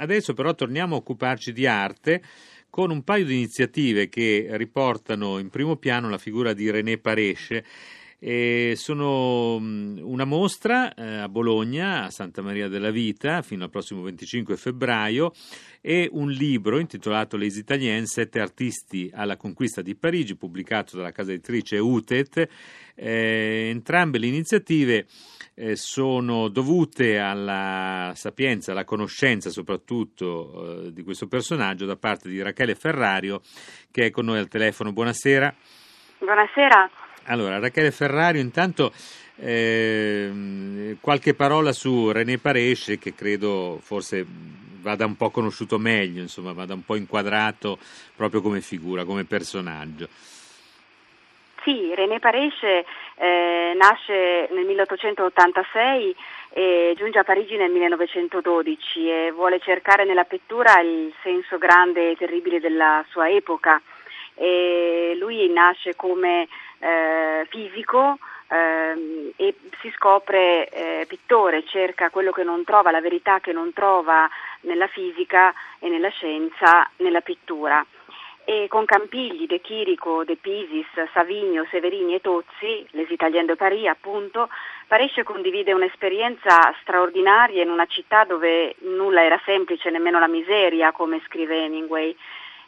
Adesso però torniamo a occuparci di arte con un paio di iniziative che riportano in primo piano la figura di René Paresce. E sono una mostra eh, a Bologna, a Santa Maria della Vita, fino al prossimo 25 febbraio, e un libro intitolato Les Italiens, sette artisti alla conquista di Parigi, pubblicato dalla casa editrice UTET. Eh, entrambe le iniziative eh, sono dovute alla sapienza, alla conoscenza soprattutto eh, di questo personaggio da parte di Rachele Ferrario che è con noi al telefono. Buonasera. Buonasera. Allora, Rachele Ferrario, intanto eh, qualche parola su René Paresce che credo forse vada un po' conosciuto meglio, insomma, vada un po' inquadrato proprio come figura, come personaggio. Sì, René Paresce eh, nasce nel 1886 e giunge a Parigi nel 1912 e vuole cercare nella pittura il senso grande e terribile della sua epoca. E lui nasce come eh, fisico eh, e si scopre eh, pittore, cerca quello che non trova, la verità che non trova nella fisica e nella scienza, nella pittura e con Campigli, De Chirico, De Pisis, Savigno, Severini e Tozzi, les Italiens de Paris appunto, Paresce condivide un'esperienza straordinaria in una città dove nulla era semplice, nemmeno la miseria, come scrive Hemingway.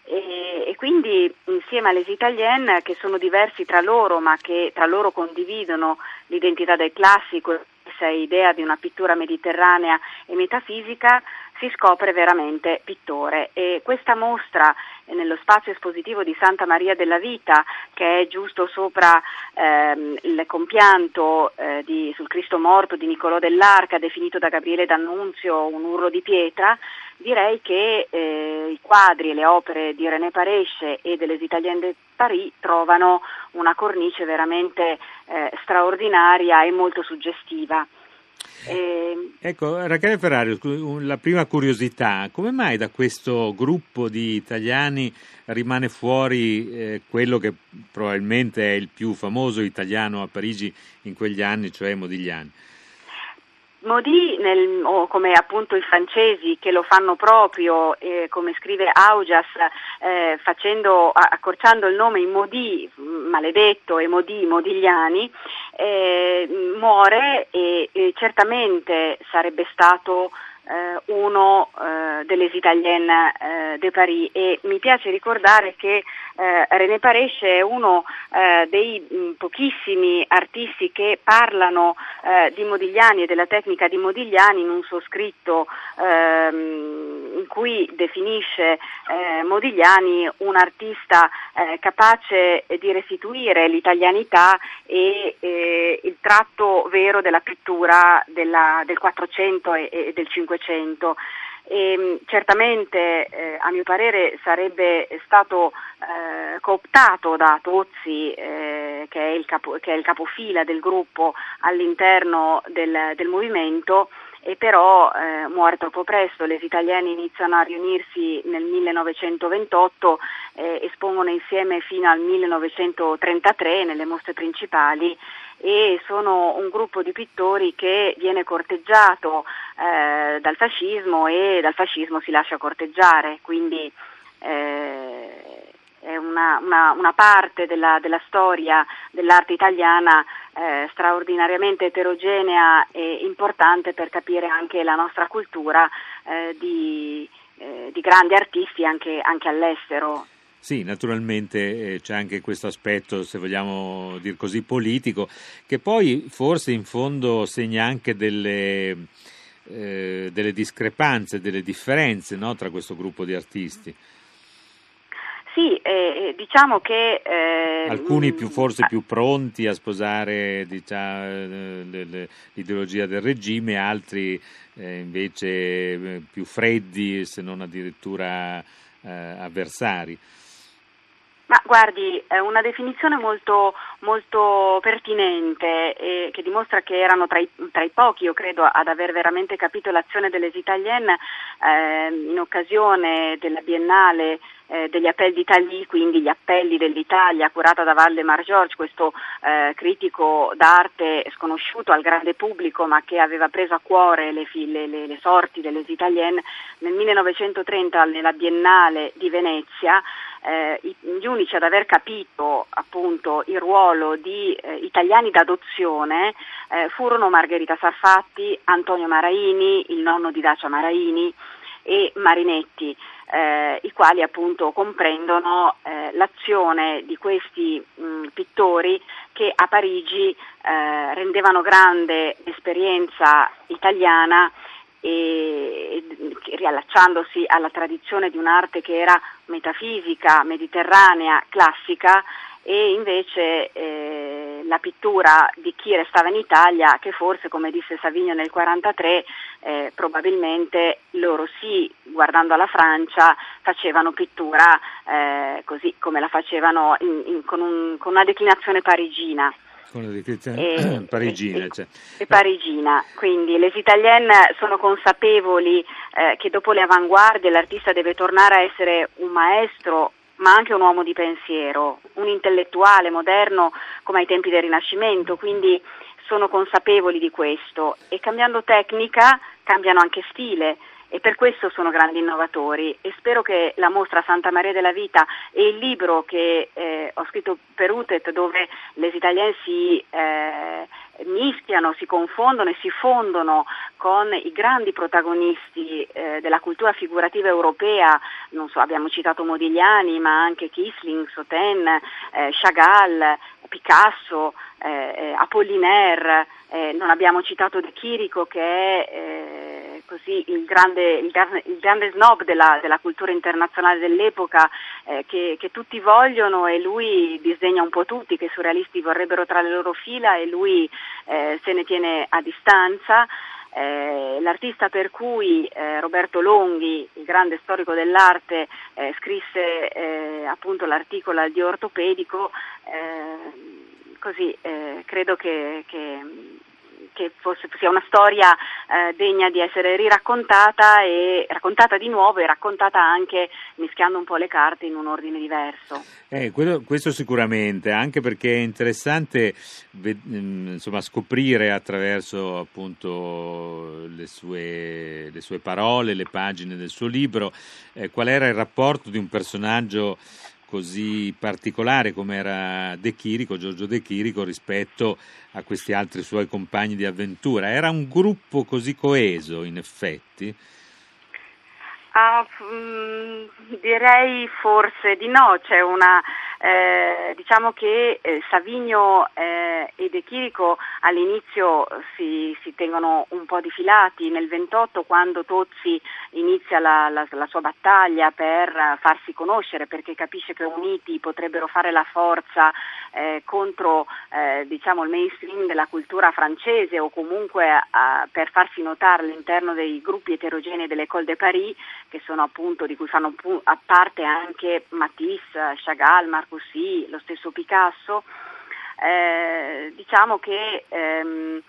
E, e quindi insieme alle Italienne che sono diversi tra loro ma che tra loro condividono l'identità del classico, questa idea di una pittura mediterranea e metafisica, si scopre veramente pittore. E questa mostra nello spazio espositivo di Santa Maria della Vita che è giusto sopra ehm, il compianto eh, di, sul Cristo morto di Niccolò dell'Arca definito da Gabriele D'Annunzio un urlo di pietra direi che eh, i quadri e le opere di René Paresce e delle Italienne de Paris trovano una cornice veramente eh, straordinaria e molto suggestiva. Eh, ecco, Rachele Ferrario, la prima curiosità, come mai da questo gruppo di italiani rimane fuori eh, quello che probabilmente è il più famoso italiano a Parigi in quegli anni, cioè Modigliani? Modi, nel, o come appunto i francesi che lo fanno proprio, eh, come scrive Augias, eh, facendo, accorciando il nome in Modi, maledetto, e Modi, Modigliani, eh, muore e, e, certamente sarebbe stato eh, uno eh, delle Italienne eh, de Paris. E mi piace ricordare che eh, René Paresce è uno eh, dei mh, mm, pochissimi artisti che parlano eh, di Modigliani e della tecnica di Modigliani in un suo scritto ehm, cui definisce eh, Modigliani un artista eh, capace di restituire l'italianità e eh, il tratto vero della pittura della, del 400 e, e del 500. E, mm, certamente eh, a mio parere sarebbe stato eh, cooptato da Tozzi eh, che, è capo, che, è il capofila del gruppo all'interno del, del movimento e però eh, muore troppo presto, le italiane iniziano a riunirsi nel 1928, eh, espongono insieme fino al 1933 nelle mostre principali e sono un gruppo di pittori che viene corteggiato eh, dal fascismo e dal fascismo si lascia corteggiare, quindi eh, è una, una, una parte della, della, storia dell'arte italiana eh, straordinariamente eterogenea e importante per capire anche la nostra cultura eh, di, eh, di, grandi artisti anche, anche all'estero. Sì, naturalmente eh, c'è anche questo aspetto, se vogliamo dir così, politico, che poi forse in fondo segna anche delle, eh, delle discrepanze, delle differenze no, tra questo gruppo di artisti. Sì, eh, diciamo che... Eh, Alcuni più, forse più pronti a sposare diciamo, l'ideologia del regime, altri eh, invece eh, più freddi, se non addirittura eh, avversari. Ma guardi, è una definizione molto, molto pertinente e che dimostra che erano tra i, tra i, pochi, io credo, ad aver veramente capito l'azione delle Italienne eh, in occasione della Biennale eh, degli appelli d'Italia, quindi gli appelli dell'Italia, curata da Valdemar George, questo eh, critico d'arte sconosciuto al grande pubblico ma che aveva preso a cuore le, le, le, le sorti delle Italienne nel 1930 nella Biennale di Venezia eh, gli unici ad aver capito appunto il ruolo di eh, italiani d'adozione eh, furono Margherita Sarfatti, Antonio Maraini, il nonno di Dacia Maraini e Marinetti, eh, i quali appunto comprendono eh, l'azione di questi mh, pittori che a Parigi eh, rendevano grande l'esperienza italiana e, riallacciandosi alla tradizione di un'arte che era metafisica, mediterranea, classica e invece eh, la pittura di chi restava in Italia che forse come disse Savigno nel 1943 eh, probabilmente loro sì guardando alla Francia facevano pittura eh, così come la facevano in, in, con, un, con una declinazione parigina con la descrizione parigina. Cioè. E parigina, quindi le italienne sono consapevoli eh, che dopo le avanguardie l'artista deve tornare a essere un maestro ma anche un uomo di pensiero, un intellettuale moderno come ai tempi del Rinascimento, quindi sono consapevoli di questo. E cambiando tecnica cambiano anche stile e per questo sono grandi innovatori. E spero che la mostra Santa Maria della Vita e il libro che eh, ho scritto per UTET dove le italiane si eh, mischiano, si confondono e si fondono con i grandi protagonisti eh, della cultura figurativa europea, so, abbiamo citato Modigliani, ma anche Kisling, Soten, eh, Chagall, Picasso, eh, eh Apollinaire, eh, non abbiamo citato De Chirico che è eh, così il grande, il, il grande snob della, della, cultura internazionale dell'epoca che, che, tutti vogliono e lui disdegna un po' tutti, che i surrealisti vorrebbero tra le loro fila e lui eh, se ne tiene a distanza. Eh, l'artista per cui eh, Roberto Longhi, il grande storico dell'arte, eh, scrisse eh, appunto l'articolo al Dio ortopedico, così credo che, che che fosse, sia una storia eh, degna di essere riraccontata e raccontata di nuovo e raccontata anche mischiando un po' le carte in un ordine diverso. Eh, quello, questo sicuramente, anche perché è interessante mm, insomma, scoprire attraverso appunto le sue, le sue, parole, le pagine del suo libro, eh, qual era il rapporto di un personaggio così particolare come era De Chirico, Giorgio De Chirico rispetto a questi altri suoi compagni di avventura. Era un gruppo così coeso in effetti? Ah, mm, direi forse di no, c'è una eh, diciamo che eh, Savigno eh, e De Chirico all'inizio si, si, tengono un po' difilati, nel 28 quando Tozzi inizia la, la, la, sua battaglia per farsi conoscere perché capisce che uniti potrebbero fare la forza eh, contro eh, diciamo, il mainstream della cultura francese o comunque per farsi notare all'interno dei gruppi eterogenei dell'École de Paris che sono appunto di cui fanno parte anche Matisse, Chagall, Marc Debussy, lo stesso Picasso, eh, diciamo che ehm,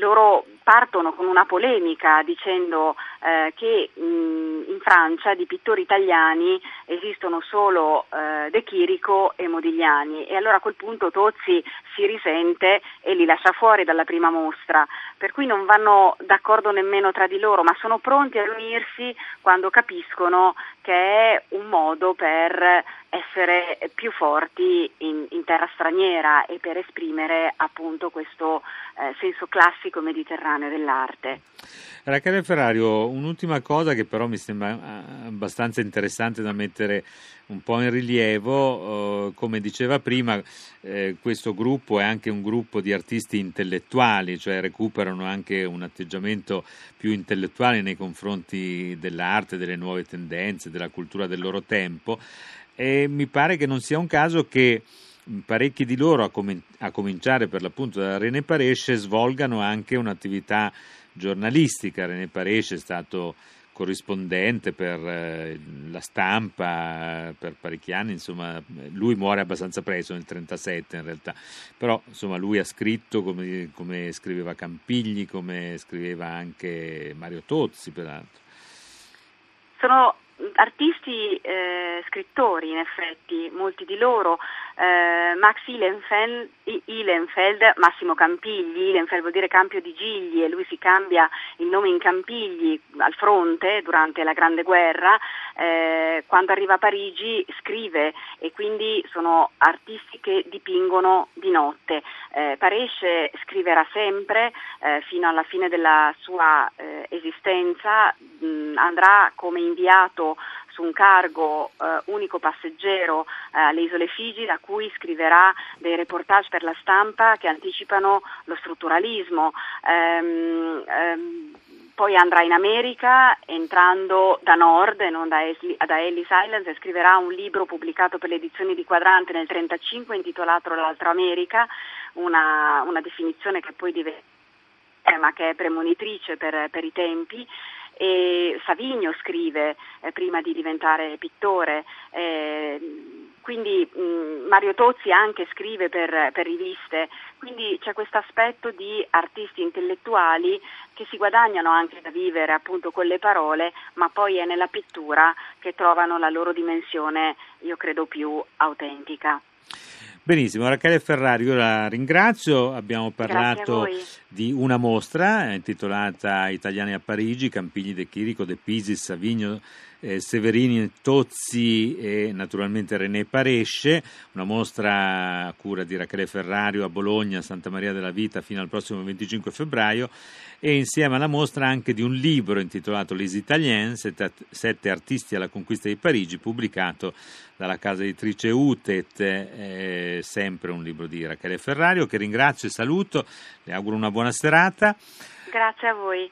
loro partono con una polemica dicendo eh, che mh, in Francia di pittori italiani esistono solo eh, De Chirico e Modigliani. E allora a quel punto Tozzi si risente e li lascia fuori dalla prima mostra, per cui non vanno d'accordo nemmeno tra di loro, ma sono pronti a riunirsi quando capiscono che è un modo per essere più forti in, in terra straniera e per esprimere appunto questo eh, senso classico mediterraneo dell'arte. Rachele Ferrario, un'ultima cosa che però mi sembra eh, abbastanza interessante da mettere un po' in rilievo, eh, come diceva prima, eh, questo gruppo è anche un gruppo di artisti intellettuali, cioè recuperano anche un atteggiamento più intellettuale nei confronti dell'arte, delle nuove tendenze, della cultura del loro tempo e mi pare che non sia un caso che parecchi di loro, a, com- a cominciare per l'appunto da René Paresce, svolgano anche un'attività giornalistica. René Paresce è stato corrispondente per eh, la stampa per parecchi anni, insomma, lui muore abbastanza presto nel 1937 in realtà, però insomma lui ha scritto come, come scriveva Campigli, come scriveva anche Mario Tozzi peraltro. Sono artisti eh, scrittori in effetti, molti di loro, eh, Max Ihlenfeld, Ihlenfeld, Massimo Campigli, Ihlenfeld vuol dire Campio di Gigli e lui si cambia il nome in Campigli al fronte durante la Grande Guerra, eh, quando arriva a Parigi scrive e quindi sono artisti che dipingono di notte. Eh, Paresce scriverà sempre eh, fino alla fine della sua eh, esistenza, mh, andrà come inviato su un cargo eh, unico passeggero eh, alle isole Figi da cui scriverà dei reportage per la stampa che anticipano lo strutturalismo. Ehm, ehm, poi andrà in America entrando da Nord e non da, Esli, da Ellis Islands e scriverà un libro pubblicato per le edizioni di Quadrante nel 1935 intitolato L'altra America, una, una definizione che poi diventa ma che è premonitrice per, per i tempi e Savigno scrive eh, prima di diventare pittore. Eh, quindi mh, Mario Tozzi anche scrive per, per, riviste, quindi c'è questo aspetto di artisti intellettuali che si guadagnano anche da vivere appunto con le parole, ma poi è nella pittura che trovano la loro dimensione, io credo, più autentica. Benissimo, Rachele Ferrari, io la ringrazio. Abbiamo parlato di una mostra intitolata Italiani a Parigi, Campigli de Chirico, De Pisis, Savigno, eh, Severini, Tozzi e naturalmente René Paresce, una mostra a cura di Rachele Ferrario a Bologna, Santa Maria della Vita fino al prossimo 25 febbraio e insieme alla mostra anche di un libro intitolato Les Italiens, sette, artisti alla conquista di Parigi, pubblicato dalla casa editrice Utet, eh, sempre un libro di Rachele Ferrario che ringrazio e saluto, le auguro una buona serata. Grazie a voi.